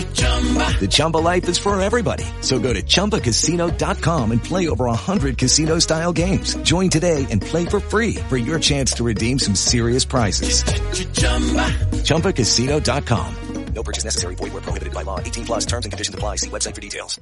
The Chumba life is for everybody. So go to ChumbaCasino.com and play over 100 casino-style games. Join today and play for free for your chance to redeem some serious prizes. ChumbaCasino.com. No purchase necessary. Void where prohibited by law. 18 plus terms and conditions apply. See website for details.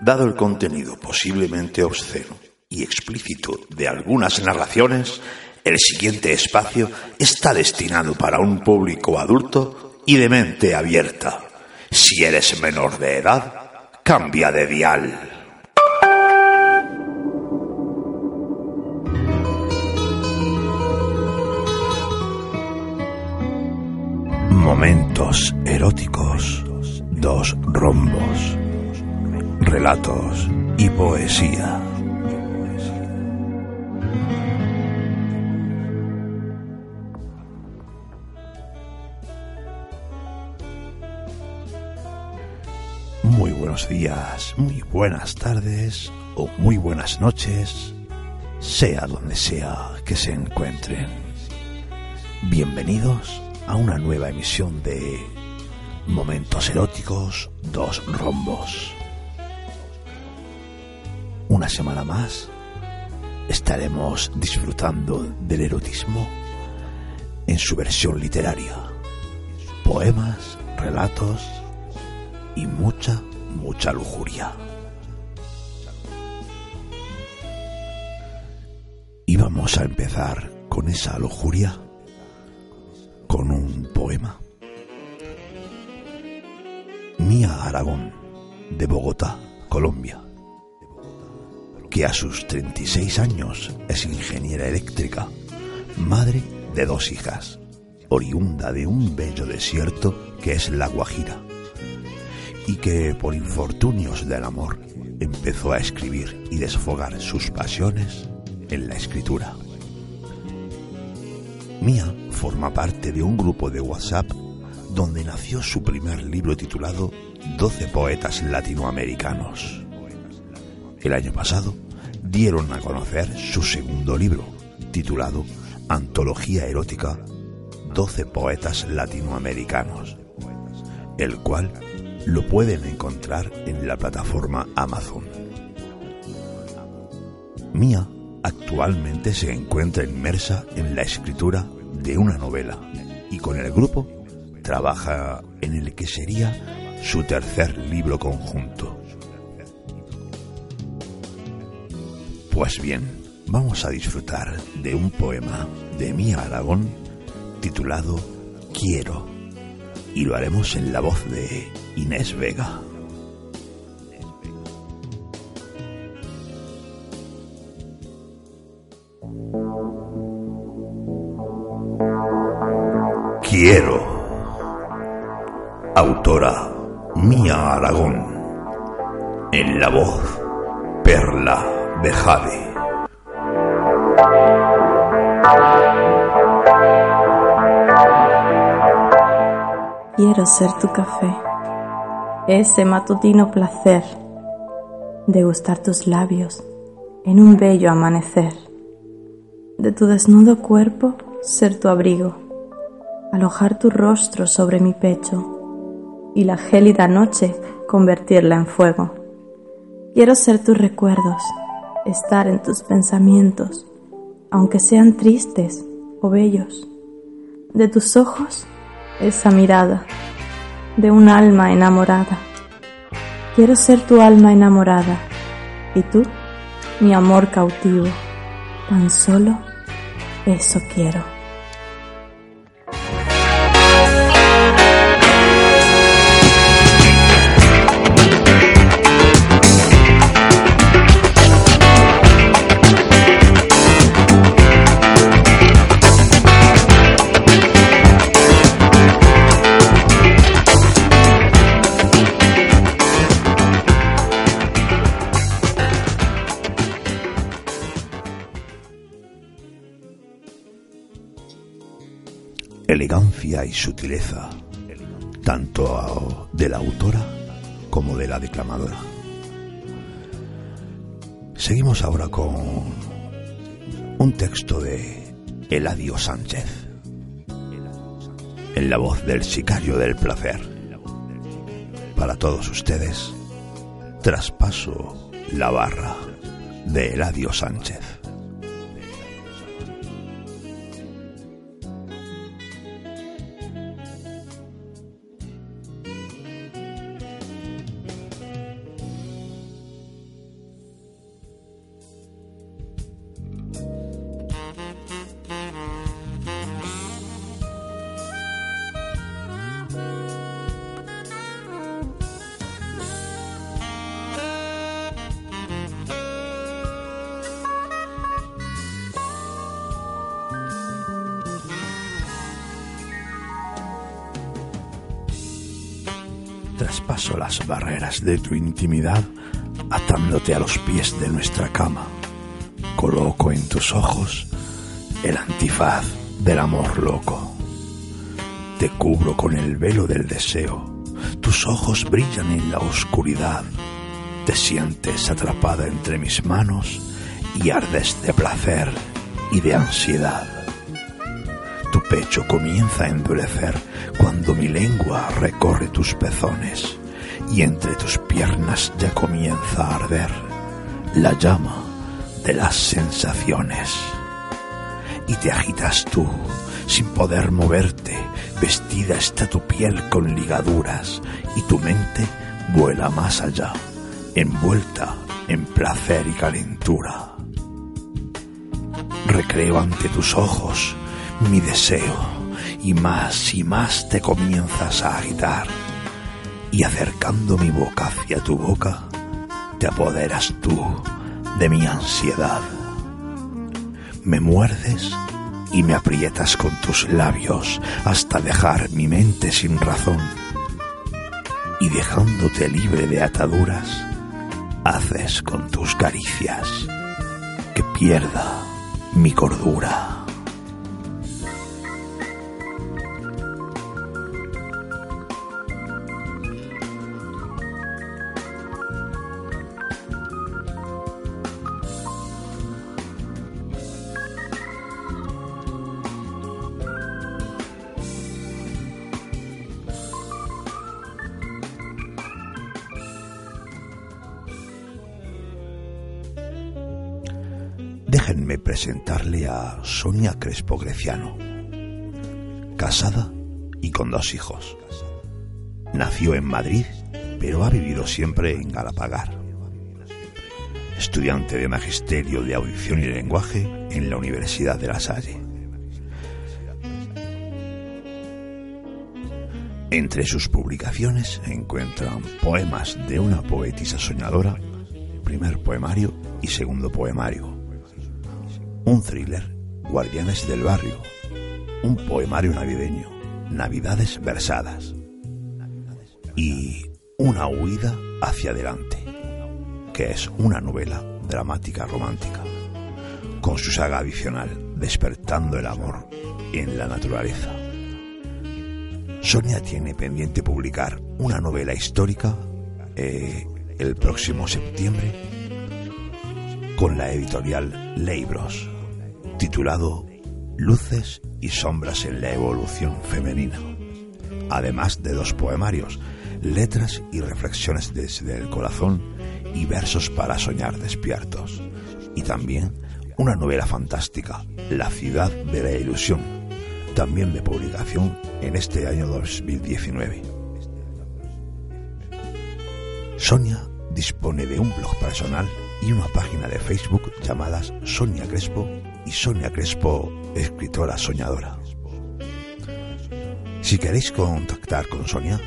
Dado el contenido posiblemente obsceno y explícito de algunas narraciones, el siguiente espacio está destinado para un público adulto y de mente abierta. Si eres menor de edad, cambia de dial. Momentos eróticos, dos rombos, relatos y poesía. Buenos días, muy buenas tardes o muy buenas noches, sea donde sea que se encuentren. Bienvenidos a una nueva emisión de Momentos Eróticos Dos Rombos. Una semana más estaremos disfrutando del erotismo en su versión literaria. Poemas, relatos y mucha, mucha lujuria. Y vamos a empezar con esa lujuria con un poema. Mía Aragón, de Bogotá, Colombia, que a sus 36 años es ingeniera eléctrica, madre de dos hijas, oriunda de un bello desierto que es La Guajira, y que por infortunios del amor empezó a escribir y desfogar sus pasiones en la escritura. Mía forma parte de un grupo de WhatsApp donde nació su primer libro titulado 12 poetas latinoamericanos. El año pasado dieron a conocer su segundo libro, titulado Antología Erótica 12 poetas latinoamericanos, el cual lo pueden encontrar en la plataforma Amazon. Mía actualmente se encuentra inmersa en la escritura de una novela y con el grupo trabaja en el que sería su tercer libro conjunto. Pues bien, vamos a disfrutar de un poema de Mía Aragón titulado Quiero y lo haremos en la voz de Inés Vega. Quiero. Autora Mía Aragón. En la voz Perla de Jade. Quiero ser tu café, ese matutino placer de gustar tus labios en un bello amanecer, de tu desnudo cuerpo ser tu abrigo, alojar tu rostro sobre mi pecho y la gélida noche convertirla en fuego. Quiero ser tus recuerdos, estar en tus pensamientos, aunque sean tristes o bellos, de tus ojos esa mirada de un alma enamorada. Quiero ser tu alma enamorada y tú mi amor cautivo. Tan solo eso quiero. Elegancia y sutileza, tanto de la autora como de la declamadora. Seguimos ahora con un texto de Eladio Sánchez, en la voz del sicario del placer. Para todos ustedes, traspaso la barra de Eladio Sánchez. De tu intimidad atándote a los pies de nuestra cama. Coloco en tus ojos el antifaz del amor loco. Te cubro con el velo del deseo. Tus ojos brillan en la oscuridad. Te sientes atrapada entre mis manos y ardes de placer y de ansiedad. Tu pecho comienza a endurecer cuando mi lengua recorre tus pezones y entre tus piernas ya comienza a arder la llama de las sensaciones. Y te agitas tú, sin poder moverte, vestida está tu piel con ligaduras y tu mente vuela más allá, envuelta en placer y calentura. Recreo ante tus ojos mi deseo y más y más te comienzas a agitar y acercando mi boca hacia tu boca, te apoderas tú de mi ansiedad. Me muerdes y me aprietas con tus labios hasta dejar mi mente sin razón. Y dejándote libre de ataduras, haces con tus caricias que pierda mi cordura. Presentarle a Sonia Crespo Greciano, casada y con dos hijos. Nació en Madrid, pero ha vivido siempre en Galapagar. Estudiante de Magisterio de Audición y Lenguaje en la Universidad de La Salle. Entre sus publicaciones se encuentran poemas de una poetisa soñadora, primer poemario y segundo poemario, un thriller, Guardianes del Barrio, un poemario navideño, Navidades versadas. Y Una huida hacia adelante, que es una novela dramática romántica, con su saga adicional Despertando el amor en la naturaleza. Sonia tiene pendiente publicar una novela histórica eh, el próximo septiembre con la editorial Leibros titulado Luces y sombras en la evolución femenina, además de dos poemarios, letras y reflexiones desde el corazón y versos para soñar despiertos, y también una novela fantástica, La ciudad de la ilusión, también de publicación en este año 2019. Sonia dispone de un blog personal y una página de Facebook llamadas Sonia Crespo y Sonia Crespo, escritora soñadora. Si queréis contactar con Sonia,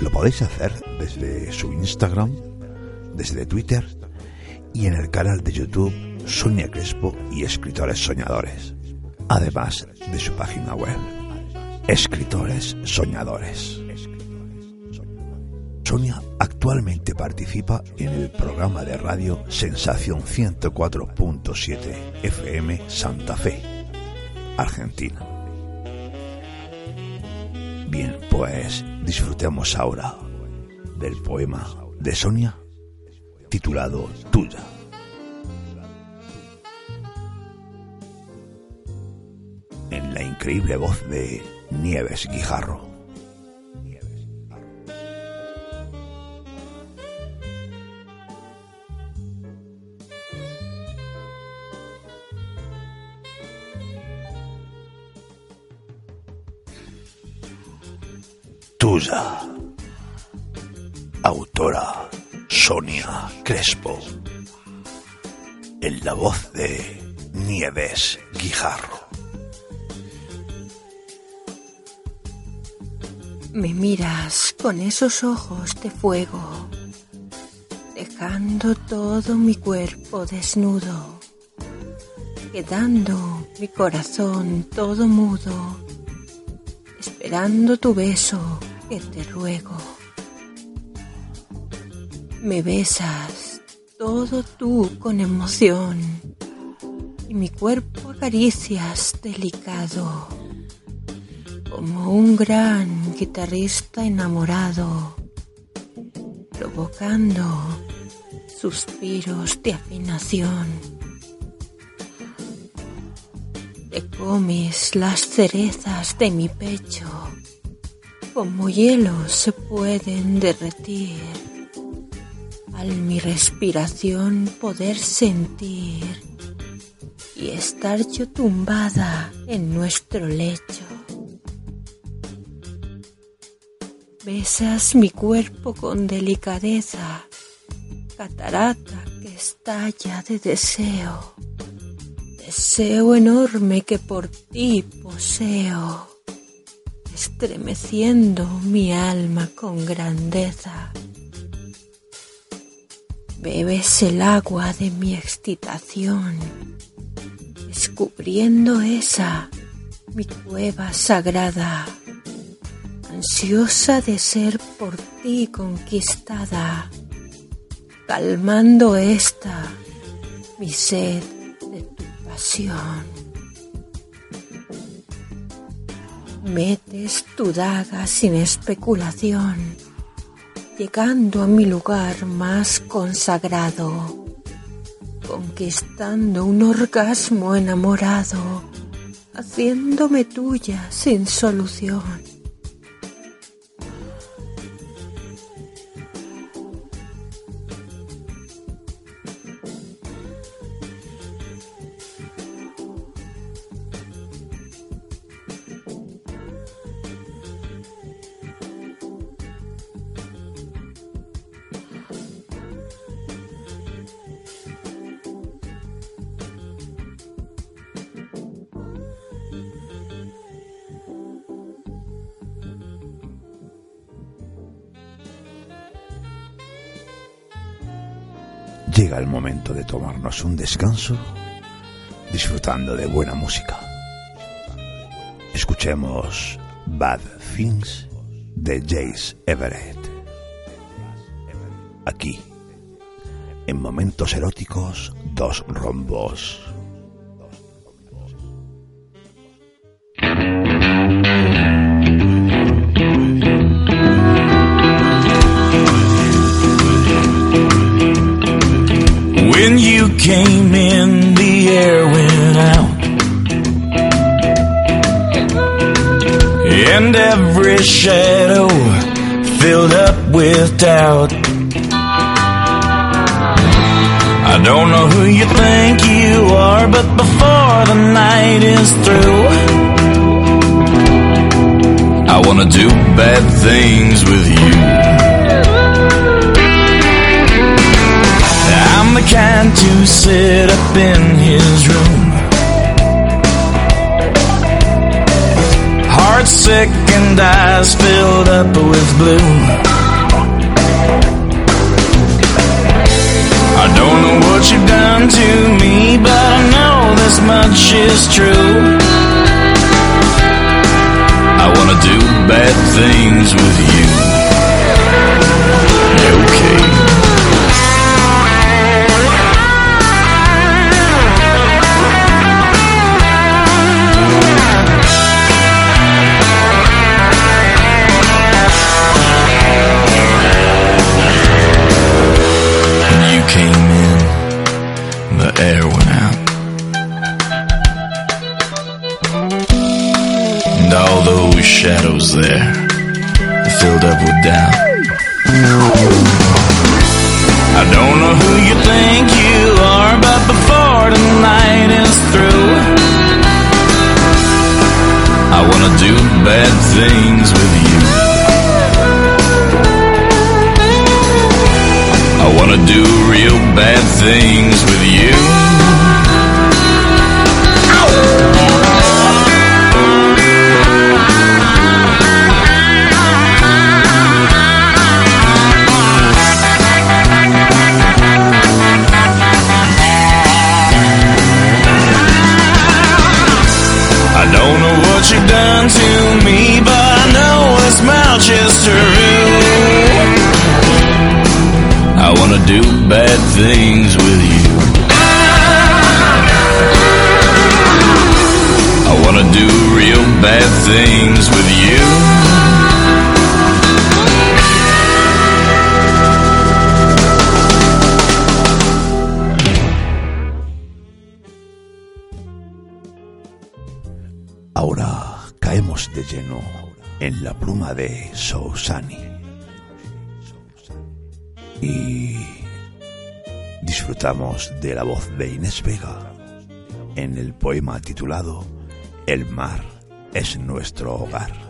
lo podéis hacer desde su Instagram, desde Twitter y en el canal de YouTube Sonia Crespo y Escritores Soñadores, además de su página web, Escritores Soñadores. Sonia actualmente participa en el programa de radio Sensación 104.7 FM Santa Fe, Argentina. Bien, pues disfrutemos ahora del poema de Sonia titulado Tuya. En la increíble voz de Nieves Guijarro. Autora Sonia Crespo. En la voz de Nieves Guijarro. Me miras con esos ojos de fuego, dejando todo mi cuerpo desnudo, quedando mi corazón todo mudo, esperando tu beso te ruego. Me besas todo tú con emoción y mi cuerpo acaricias delicado como un gran guitarrista enamorado, provocando suspiros de afinación. Te comes las cerezas de mi pecho como hielo se pueden derretir. Al mi respiración poder sentir y estar yo tumbada en nuestro lecho. Besas mi cuerpo con delicadeza, catarata que estalla de deseo, deseo enorme que por ti poseo estremeciendo mi alma con grandeza. Bebes el agua de mi excitación, descubriendo esa mi cueva sagrada, ansiosa de ser por ti conquistada, calmando esta mi sed de tu pasión. Metes tu daga sin especulación, llegando a mi lugar más consagrado, conquistando un orgasmo enamorado, haciéndome tuya sin solución. Tomarnos un descanso disfrutando de buena música. Escuchemos Bad Things de Jace Everett. Aquí, en momentos eróticos, dos rombos. With doubt. I don't know who you think you are, but before the night is through, I wanna do bad things with you. I'm the kind to sit up in his room. Heart sick and eyes filled up with blue. I don't know what you've done to me, but I know this much is true. I wanna do bad things with you. with doubt. I don't know who you think you are, but before tonight is through, I wanna do bad things with you. I wanna do real bad things with you. Do bad things with you. I wanna do real bad things with you. Ahora caemos de lleno en la pluma de Sousani. Y disfrutamos de la voz de Inés Vega en el poema titulado El mar es nuestro hogar.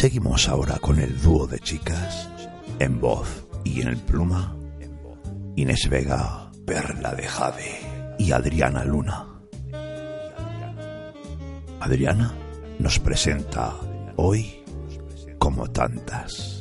Seguimos ahora con el dúo de chicas En voz y en el pluma, Inés Vega, Perla de Jade y Adriana Luna. Adriana nos presenta hoy como tantas.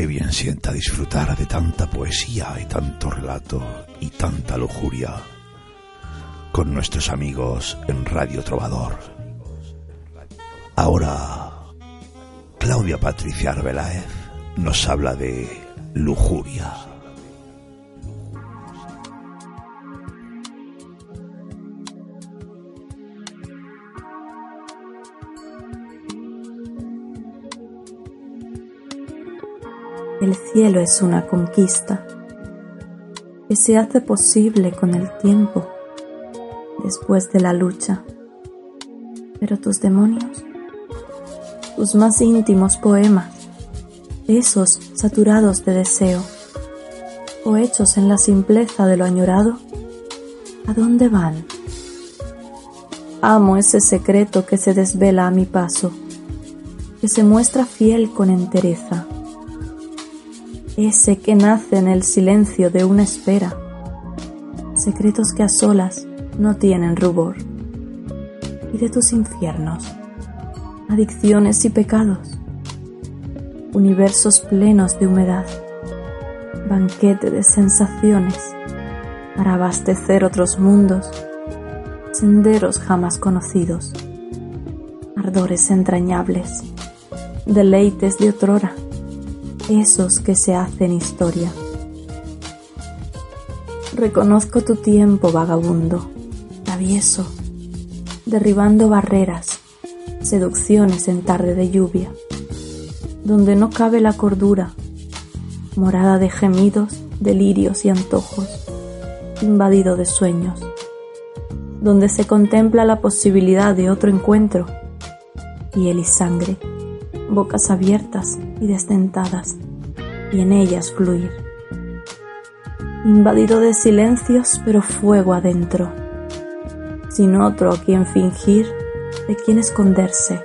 Qué bien sienta disfrutar de tanta poesía y tanto relato y tanta lujuria con nuestros amigos en Radio Trovador. Ahora, Claudia Patricia Arbeláez nos habla de lujuria. Cielo es una conquista que se hace posible con el tiempo después de la lucha. Pero tus demonios, tus más íntimos poemas, esos saturados de deseo, o hechos en la simpleza de lo añorado, ¿a dónde van? Amo ese secreto que se desvela a mi paso, que se muestra fiel con entereza, ese que nace en el silencio de una espera, secretos que a solas no tienen rubor, y de tus infiernos, adicciones y pecados, universos plenos de humedad, banquete de sensaciones para abastecer otros mundos, senderos jamás conocidos, ardores entrañables, deleites de otrora, esos que se hacen historia. Reconozco tu tiempo vagabundo, travieso, derribando barreras, seducciones en tarde de lluvia, donde no cabe la cordura, morada de gemidos, delirios y antojos, invadido de sueños, donde se contempla la posibilidad de otro encuentro, piel y sangre, bocas abiertas y desdentadas, y en ellas fluir. Invadido de silencios, pero fuego adentro, sin otro a quien fingir, de quien esconderse,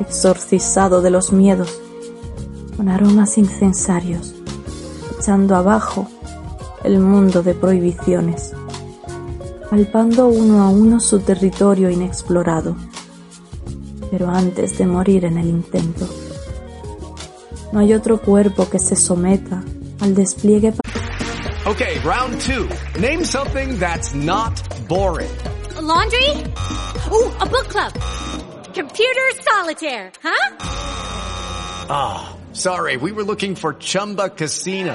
exorcizado de los miedos, con aromas incensarios, echando abajo el mundo de prohibiciones, palpando uno a uno su territorio inexplorado, pero antes de morir en el intento. No hay otro cuerpo que se someta al despliegue. Okay, round two. Name something that's not boring. A laundry? Ooh, a book club. Computer solitaire, huh? Ah, sorry, we were looking for Chumba Casino.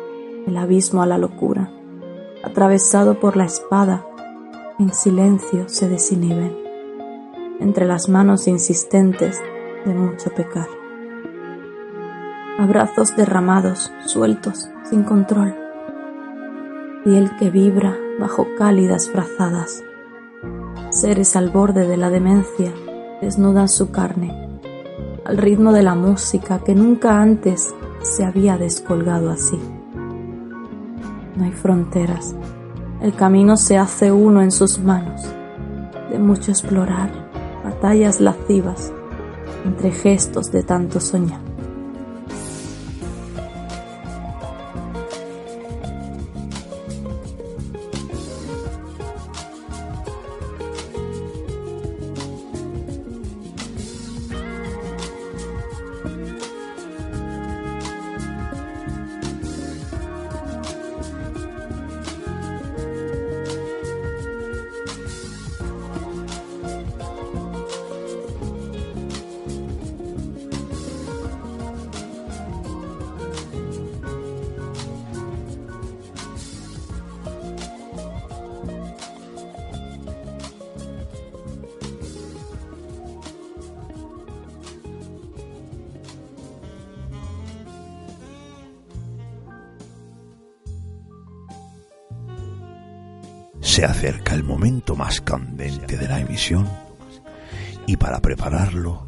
el abismo a la locura. Atravesado por la espada, en silencio se desinhiben. Entre las manos insistentes de mucho pecar. Abrazos derramados, sueltos, sin control. Piel que vibra bajo cálidas frazadas. Seres al borde de la demencia desnudan su carne al ritmo de la música que nunca antes se había descolgado así. No hay fronteras, el camino se hace uno en sus manos, de mucho explorar, batallas lascivas, entre gestos de tanto soñar. Y para prepararlo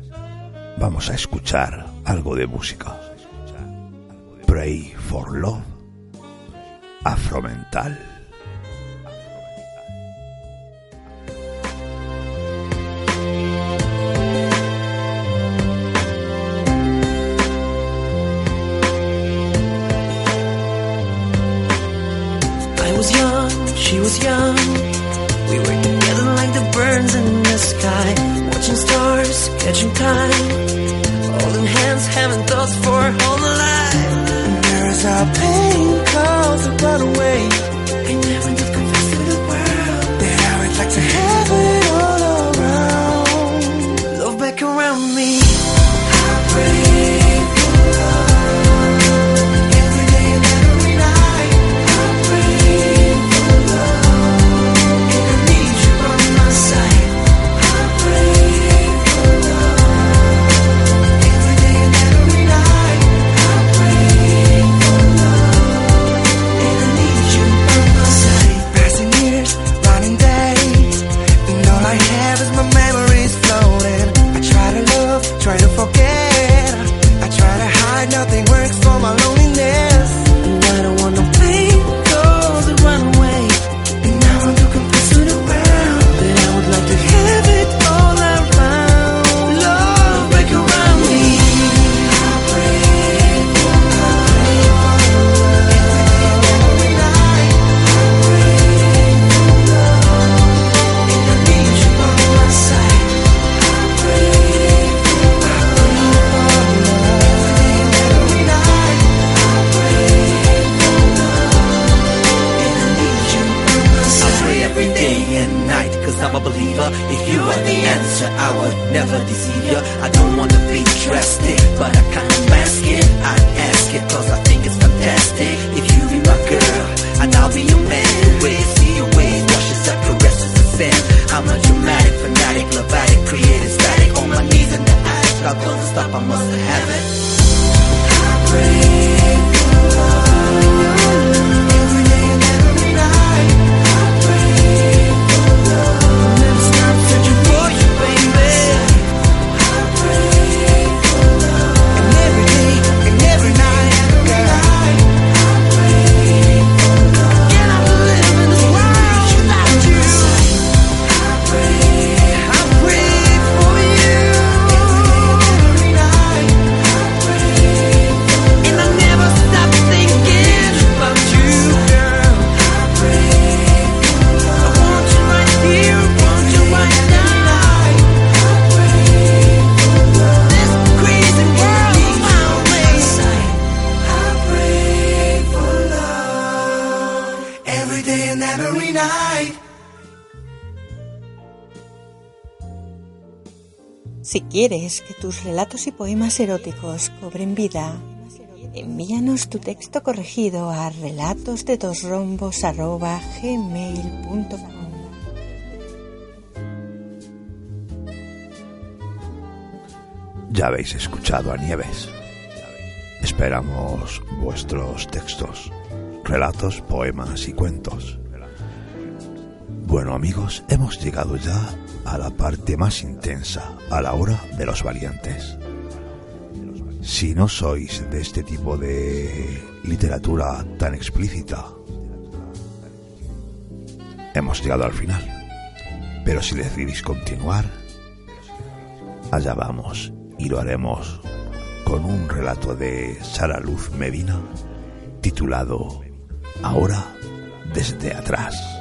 vamos a escuchar algo de música. Pray for Love, Afromental. quieres que tus relatos y poemas eróticos cobren vida, envíanos tu texto corregido a relatos de dos. Ya habéis escuchado a Nieves. Esperamos vuestros textos, relatos, poemas y cuentos. Bueno amigos, hemos llegado ya a la parte más intensa a la hora de los valientes. Si no sois de este tipo de literatura tan explícita, hemos llegado al final. Pero si decidís continuar, allá vamos y lo haremos con un relato de Sara Luz Medina titulado Ahora desde atrás.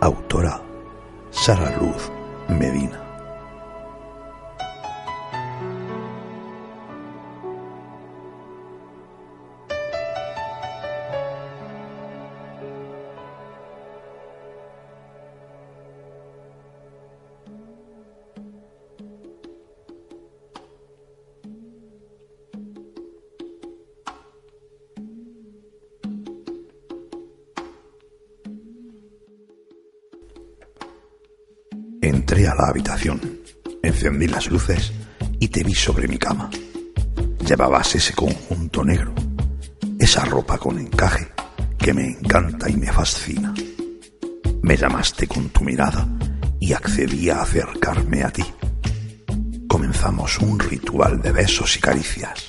Autora Sara Luz Medina. las luces y te vi sobre mi cama. Llevabas ese conjunto negro, esa ropa con encaje que me encanta y me fascina. Me llamaste con tu mirada y accedí a acercarme a ti. Comenzamos un ritual de besos y caricias.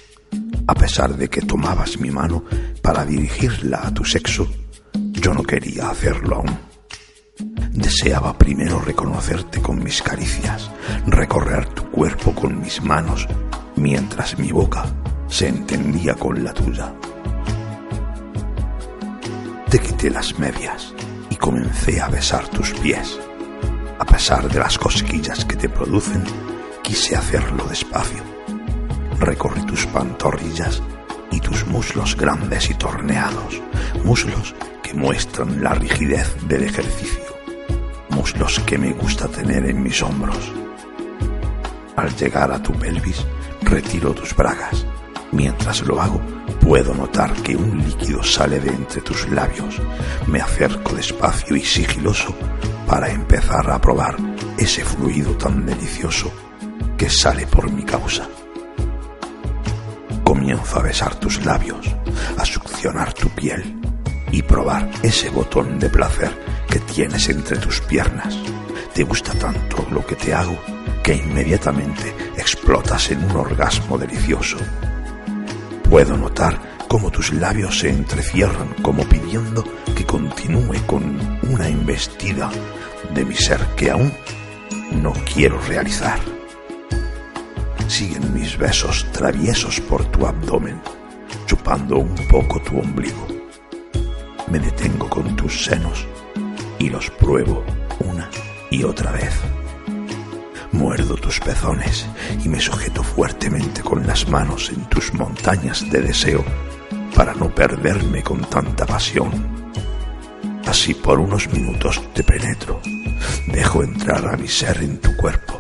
A pesar de que tomabas mi mano para dirigirla a tu sexo, yo no quería hacerlo aún. Deseaba primero reconocerte con mis caricias, recorrer tu cuerpo con mis manos, mientras mi boca se entendía con la tuya. Te quité las medias y comencé a besar tus pies. A pesar de las cosquillas que te producen, quise hacerlo despacio. Recorrí tus pantorrillas y tus muslos grandes y torneados, muslos que muestran la rigidez del ejercicio, muslos que me gusta tener en mis hombros. Al llegar a tu pelvis, retiro tus bragas. Mientras lo hago, puedo notar que un líquido sale de entre tus labios. Me acerco despacio y sigiloso para empezar a probar ese fluido tan delicioso que sale por mi causa. Comienzo a besar tus labios, a succionar tu piel y probar ese botón de placer que tienes entre tus piernas. Te gusta tanto lo que te hago que inmediatamente explotas en un orgasmo delicioso. Puedo notar cómo tus labios se entrecierran como pidiendo que continúe con una embestida de mi ser que aún no quiero realizar. Siguen mis besos traviesos por tu abdomen, chupando un poco tu ombligo. Me detengo con tus senos y los pruebo una y otra vez. Muerdo tus pezones y me sujeto fuertemente con las manos en tus montañas de deseo para no perderme con tanta pasión. Así por unos minutos te penetro, dejo entrar a mi ser en tu cuerpo.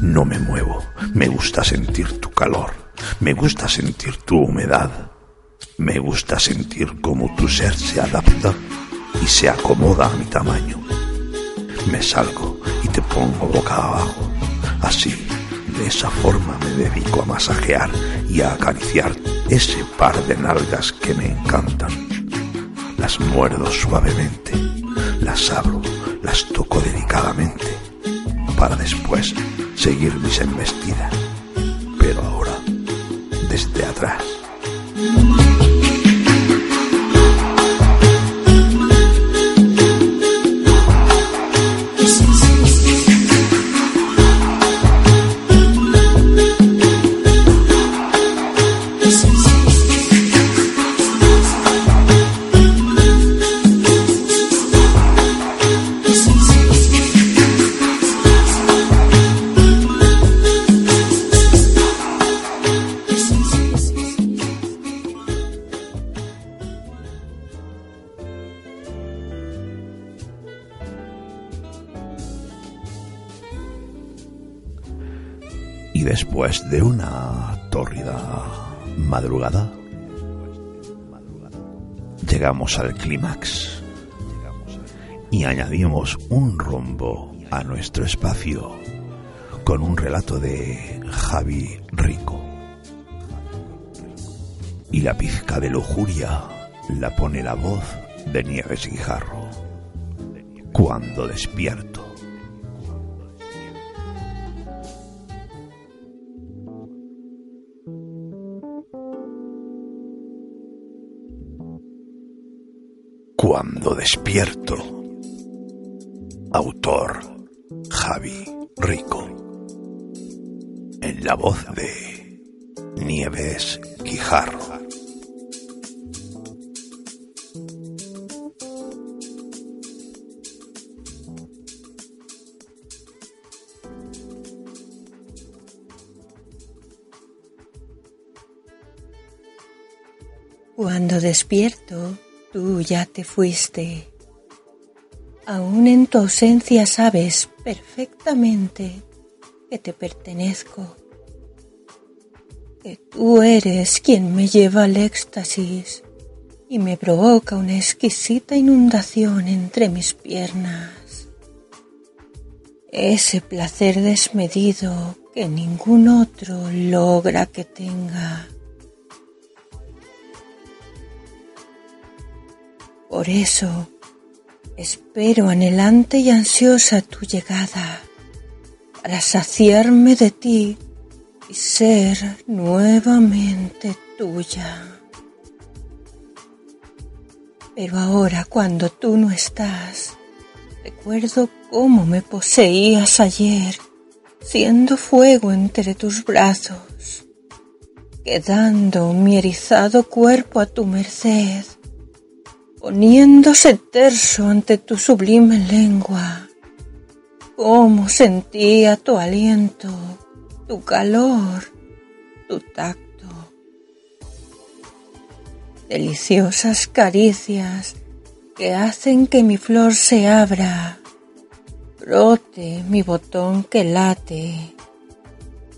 No me muevo, me gusta sentir tu calor, me gusta sentir tu humedad, me gusta sentir cómo tu ser se adapta y se acomoda a mi tamaño. Me salgo y te pongo boca abajo. Así, de esa forma me dedico a masajear y a acariciar ese par de nalgas que me encantan. Las muerdo suavemente, las abro, las toco delicadamente, para después seguir mis embestidas, pero ahora desde atrás. Llegamos al clímax y añadimos un rombo a nuestro espacio con un relato de Javi Rico. Y la pizca de lujuria la pone la voz de Nieves Guijarro. Cuando despierto. Cuando despierto. Autor Javi Rico. En la voz de Nieves Quijarro. Cuando despierto, tú ya te fuiste. Aún en tu ausencia sabes perfectamente que te pertenezco, que tú eres quien me lleva al éxtasis y me provoca una exquisita inundación entre mis piernas. Ese placer desmedido que ningún otro logra que tenga. Por eso, Espero anhelante y ansiosa tu llegada para saciarme de ti y ser nuevamente tuya. Pero ahora cuando tú no estás, recuerdo cómo me poseías ayer, siendo fuego entre tus brazos, quedando mi erizado cuerpo a tu merced, poniéndose terso ante tu sublime lengua. Cómo sentía tu aliento, tu calor, tu tacto deliciosas caricias que hacen que mi flor se abra, brote mi botón que late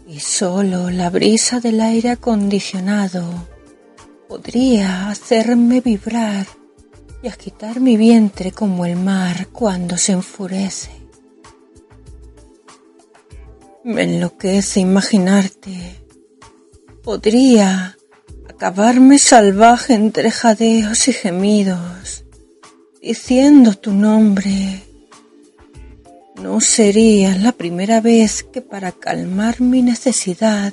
y solo la brisa del aire acondicionado podría hacerme vibrar y agitar mi vientre como el mar cuando se enfurece. Me enloquece imaginarte. Podría acabarme salvaje entre jadeos y gemidos, diciendo tu nombre. No sería la primera vez que para calmar mi necesidad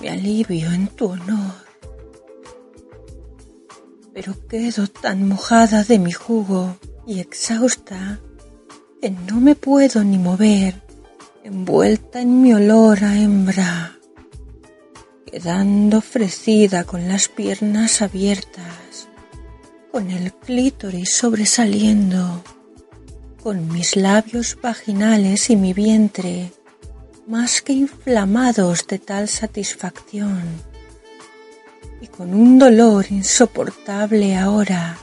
me alivio en tu honor. Pero quedo tan mojada de mi jugo y exhausta que no me puedo ni mover, envuelta en mi olor a hembra quedando ofrecida con las piernas abiertas, con el clítoris sobresaliendo, con mis labios vaginales y mi vientre más que inflamados de tal satisfacción, y con un dolor insoportable ahora,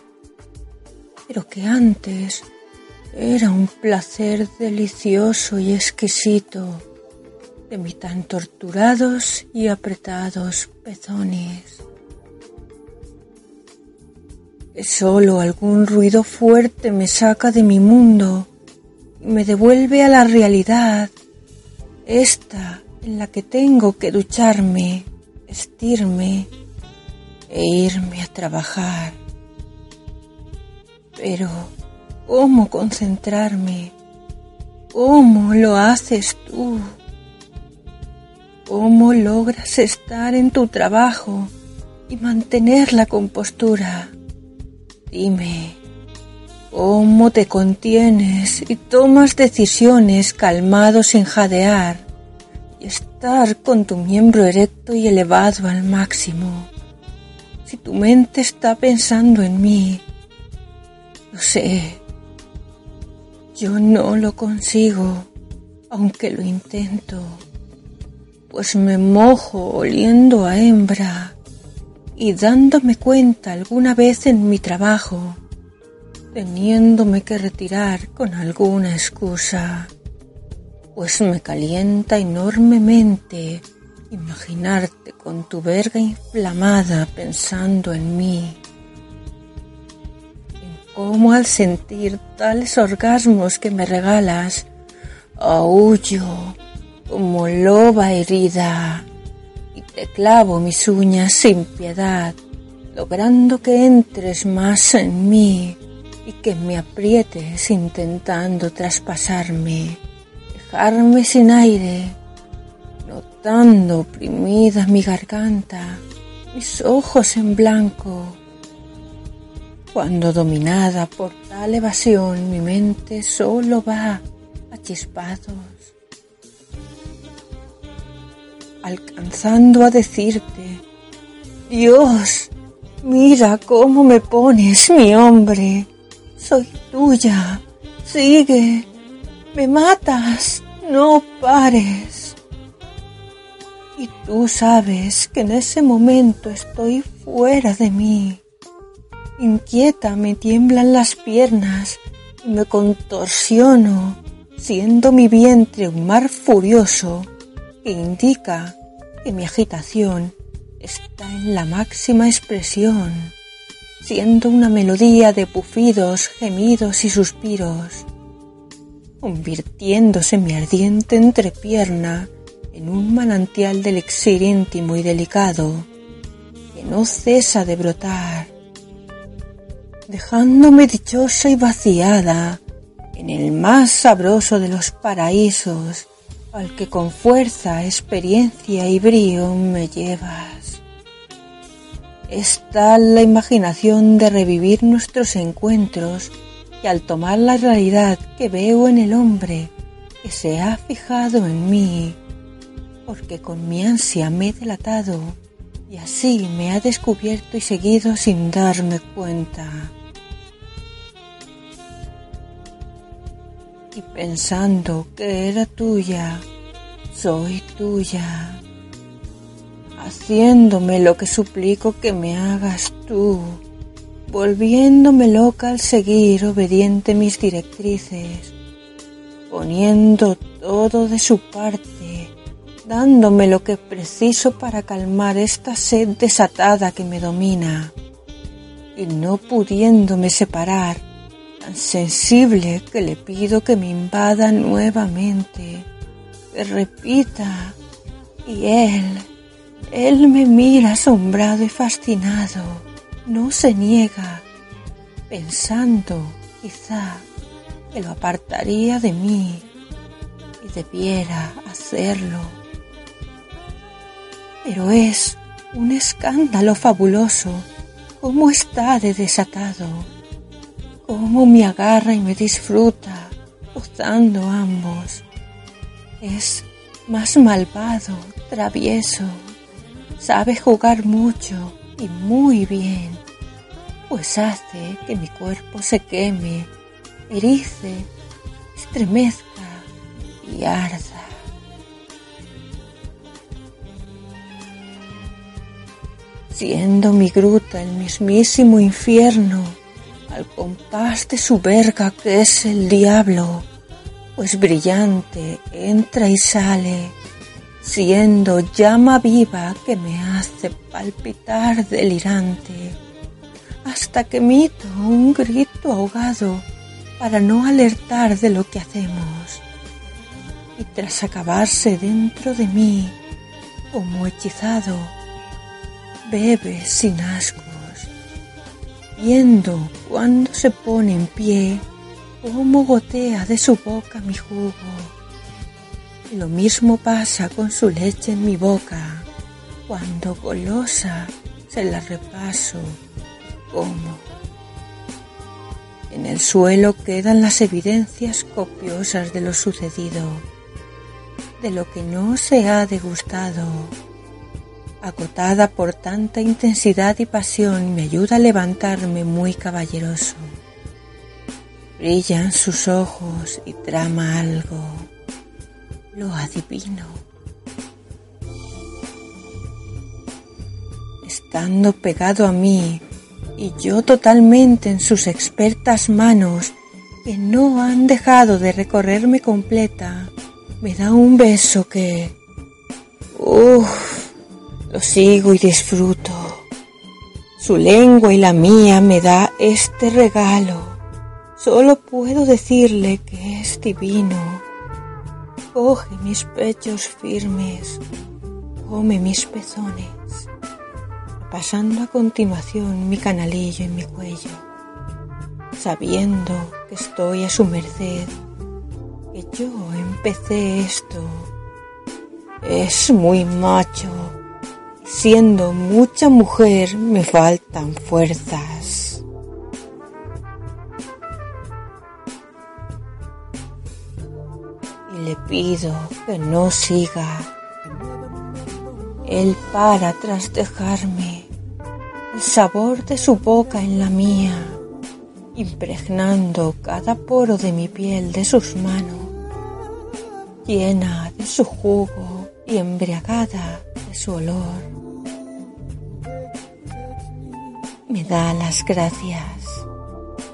pero que antes era un placer delicioso y exquisito. De mis tan torturados y apretados pezones. Solo algún ruido fuerte me saca de mi mundo y me devuelve a la realidad, esta en la que tengo que ducharme, vestirme e irme a trabajar. Pero, ¿cómo concentrarme? ¿Cómo lo haces tú? ¿Cómo logras estar en tu trabajo y mantener la compostura? Dime, ¿cómo te contienes y tomas decisiones calmado sin jadear y estar con tu miembro erecto y elevado al máximo? Si tu mente está pensando en mí, lo sé, yo no lo consigo, aunque lo intento. Pues me mojo oliendo a hembra y dándome cuenta alguna vez en mi trabajo, teniéndome que retirar con alguna excusa, pues me calienta enormemente imaginarte con tu verga inflamada pensando en mí. En cómo al sentir tales orgasmos que me regalas, aullo como loba herida y te clavo mis uñas sin piedad, logrando que entres más en mí y que me aprietes intentando traspasarme, dejarme sin aire, notando oprimida mi garganta, mis ojos en blanco. Cuando dominada por tal evasión mi mente solo va a chispados alcanzando a decirte, Dios, mira cómo me pones, mi hombre, soy tuya, sigue, me matas, no pares. Y tú sabes que en ese momento estoy fuera de mí. Inquieta me tiemblan las piernas y me contorsiono, siendo mi vientre un mar furioso que indica que mi agitación está en la máxima expresión, siendo una melodía de pufidos, gemidos y suspiros, convirtiéndose mi ardiente entrepierna en un manantial de elixir íntimo y delicado que no cesa de brotar. dejándome dichosa y vaciada en el más sabroso de los paraísos al que con fuerza, experiencia y brío me llevas. Es tal la imaginación de revivir nuestros encuentros que al tomar la realidad que veo en el hombre que se ha fijado en mí, porque con mi ansia me he delatado y así me ha descubierto y seguido sin darme cuenta. Y pensando que era tuya, soy tuya, haciéndome lo que suplico que me hagas tú, volviéndome loca al seguir obediente mis directrices, poniendo todo de su parte, dándome lo que preciso para calmar esta sed desatada que me domina, y no pudiéndome separar, tan sensible que le pido que me invada nuevamente, que repita, y él, él me mira asombrado y fascinado, no se niega, pensando, quizá, que lo apartaría de mí y debiera hacerlo pero es un escándalo fabuloso cómo está de desatado, cómo me agarra y me disfruta, gozando ambos. Es más malvado, travieso, sabe jugar mucho y muy bien, pues hace que mi cuerpo se queme, erice, estremezca y arda. Siendo mi gruta el mismísimo infierno, al compás de su verga que es el diablo, pues brillante entra y sale, siendo llama viva que me hace palpitar delirante, hasta que emito un grito ahogado para no alertar de lo que hacemos. Y tras acabarse dentro de mí, como hechizado, bebe sin ascos, viendo cuando se pone en pie cómo gotea de su boca mi jugo. Lo mismo pasa con su leche en mi boca, cuando golosa se la repaso como. En el suelo quedan las evidencias copiosas de lo sucedido, de lo que no se ha degustado agotada por tanta intensidad y pasión, me ayuda a levantarme muy caballeroso. Brillan sus ojos y trama algo. Lo adivino. Estando pegado a mí y yo totalmente en sus expertas manos que no han dejado de recorrerme completa, me da un beso que... Uff, lo sigo y disfruto. Su lengua y la mía me da este regalo. Solo puedo decirle que es divino. Coge mis pechos firmes, come mis pezones, pasando a continuación mi canalillo en mi cuello, sabiendo que estoy a su merced, que yo empecé esto. Es muy macho Siendo mucha mujer me faltan fuerzas. Y le pido que no siga. Él para tras dejarme el sabor de su boca en la mía, impregnando cada poro de mi piel de sus manos, llena de su jugo y embriagada de su olor. Me da las gracias,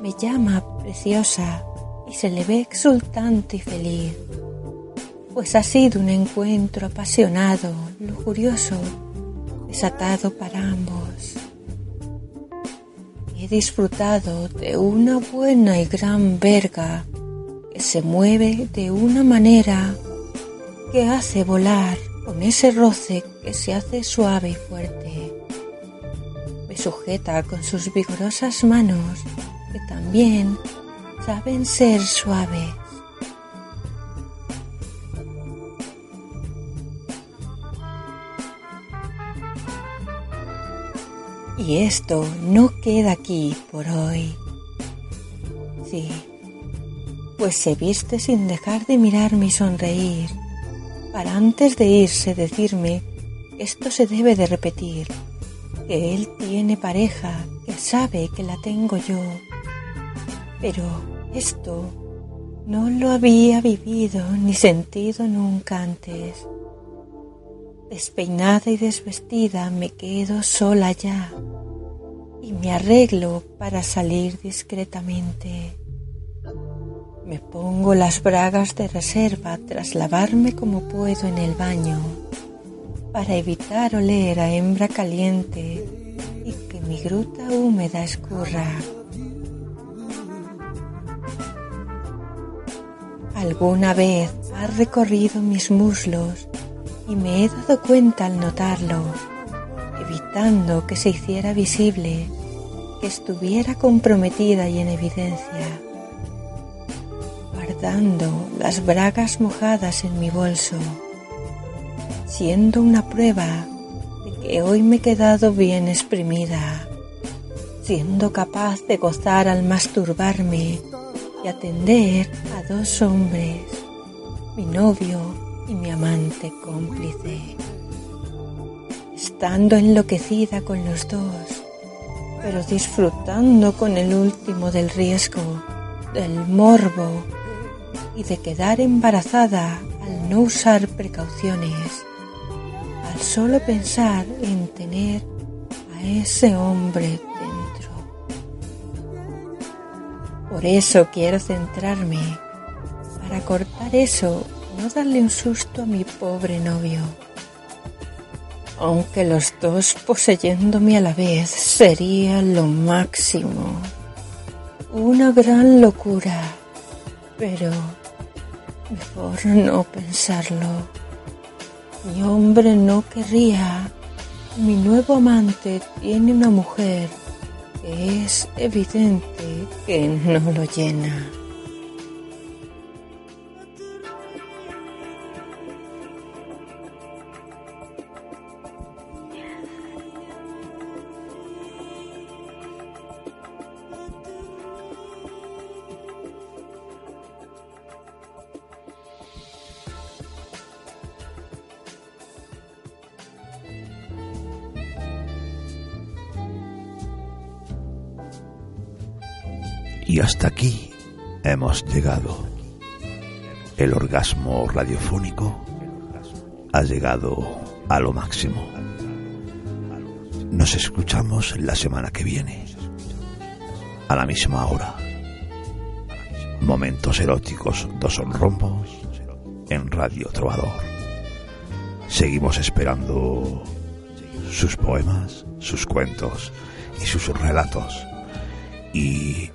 me llama preciosa y se le ve exultante y feliz, pues ha sido un encuentro apasionado, lujurioso, desatado para ambos. He disfrutado de una buena y gran verga que se mueve de una manera que hace volar con ese roce que se hace suave y fuerte sujeta con sus vigorosas manos, que también saben ser suaves. Y esto no queda aquí por hoy. Sí, pues se viste sin dejar de mirarme y sonreír, para antes de irse decirme esto se debe de repetir, que él tiene pareja, que sabe que la tengo yo. Pero esto no lo había vivido ni sentido nunca antes. Despeinada y desvestida me quedo sola ya y me arreglo para salir discretamente. Me pongo las bragas de reserva tras lavarme como puedo en el baño para evitar oler a hembra caliente y que mi gruta húmeda escurra. Alguna vez ha recorrido mis muslos y me he dado cuenta al notarlo, evitando que se hiciera visible, que estuviera comprometida y en evidencia, guardando las bragas mojadas en mi bolso, siendo una prueba de que hoy me he quedado bien exprimida, siendo capaz de gozar al masturbarme y atender a dos hombres, mi novio y mi amante cómplice. Estando enloquecida con los dos, pero disfrutando con el último del riesgo, del morbo y de quedar embarazada al no usar precauciones, al solo pensar en tener a ese hombre dentro. Por eso quiero centrarme para cortar eso no darle un susto a mi pobre novio. Aunque los dos poseyéndome a la vez sería lo máximo. Una gran locura. Pero mejor no pensarlo. Mi hombre no querría. Mi nuevo amante tiene una mujer que es evidente que no lo llena. Hasta aquí hemos llegado. El orgasmo radiofónico ha llegado a lo máximo. Nos escuchamos la semana que viene, a la misma hora. Momentos eróticos, dos rombos, en Radio Trovador. Seguimos esperando sus poemas, sus cuentos y sus relatos. Y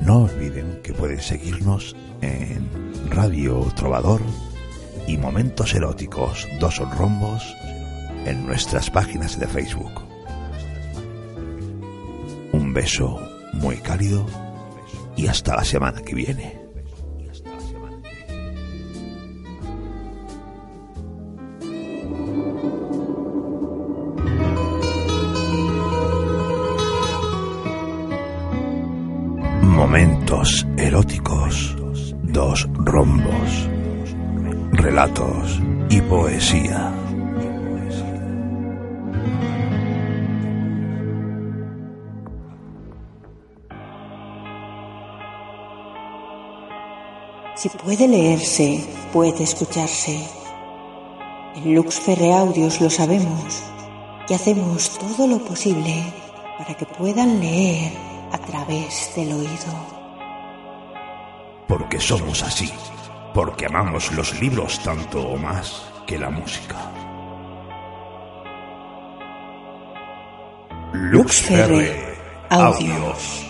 no olviden que pueden seguirnos en Radio Trovador y Momentos Eróticos Dos Rombos en nuestras páginas de Facebook. Un beso muy cálido y hasta la semana que viene. Si puede leerse, puede escucharse. En Lux Ferre Audios lo sabemos y hacemos todo lo posible para que puedan leer a través del oído. Porque somos así, porque amamos los libros tanto o más que la música. Lux Ferre Audios.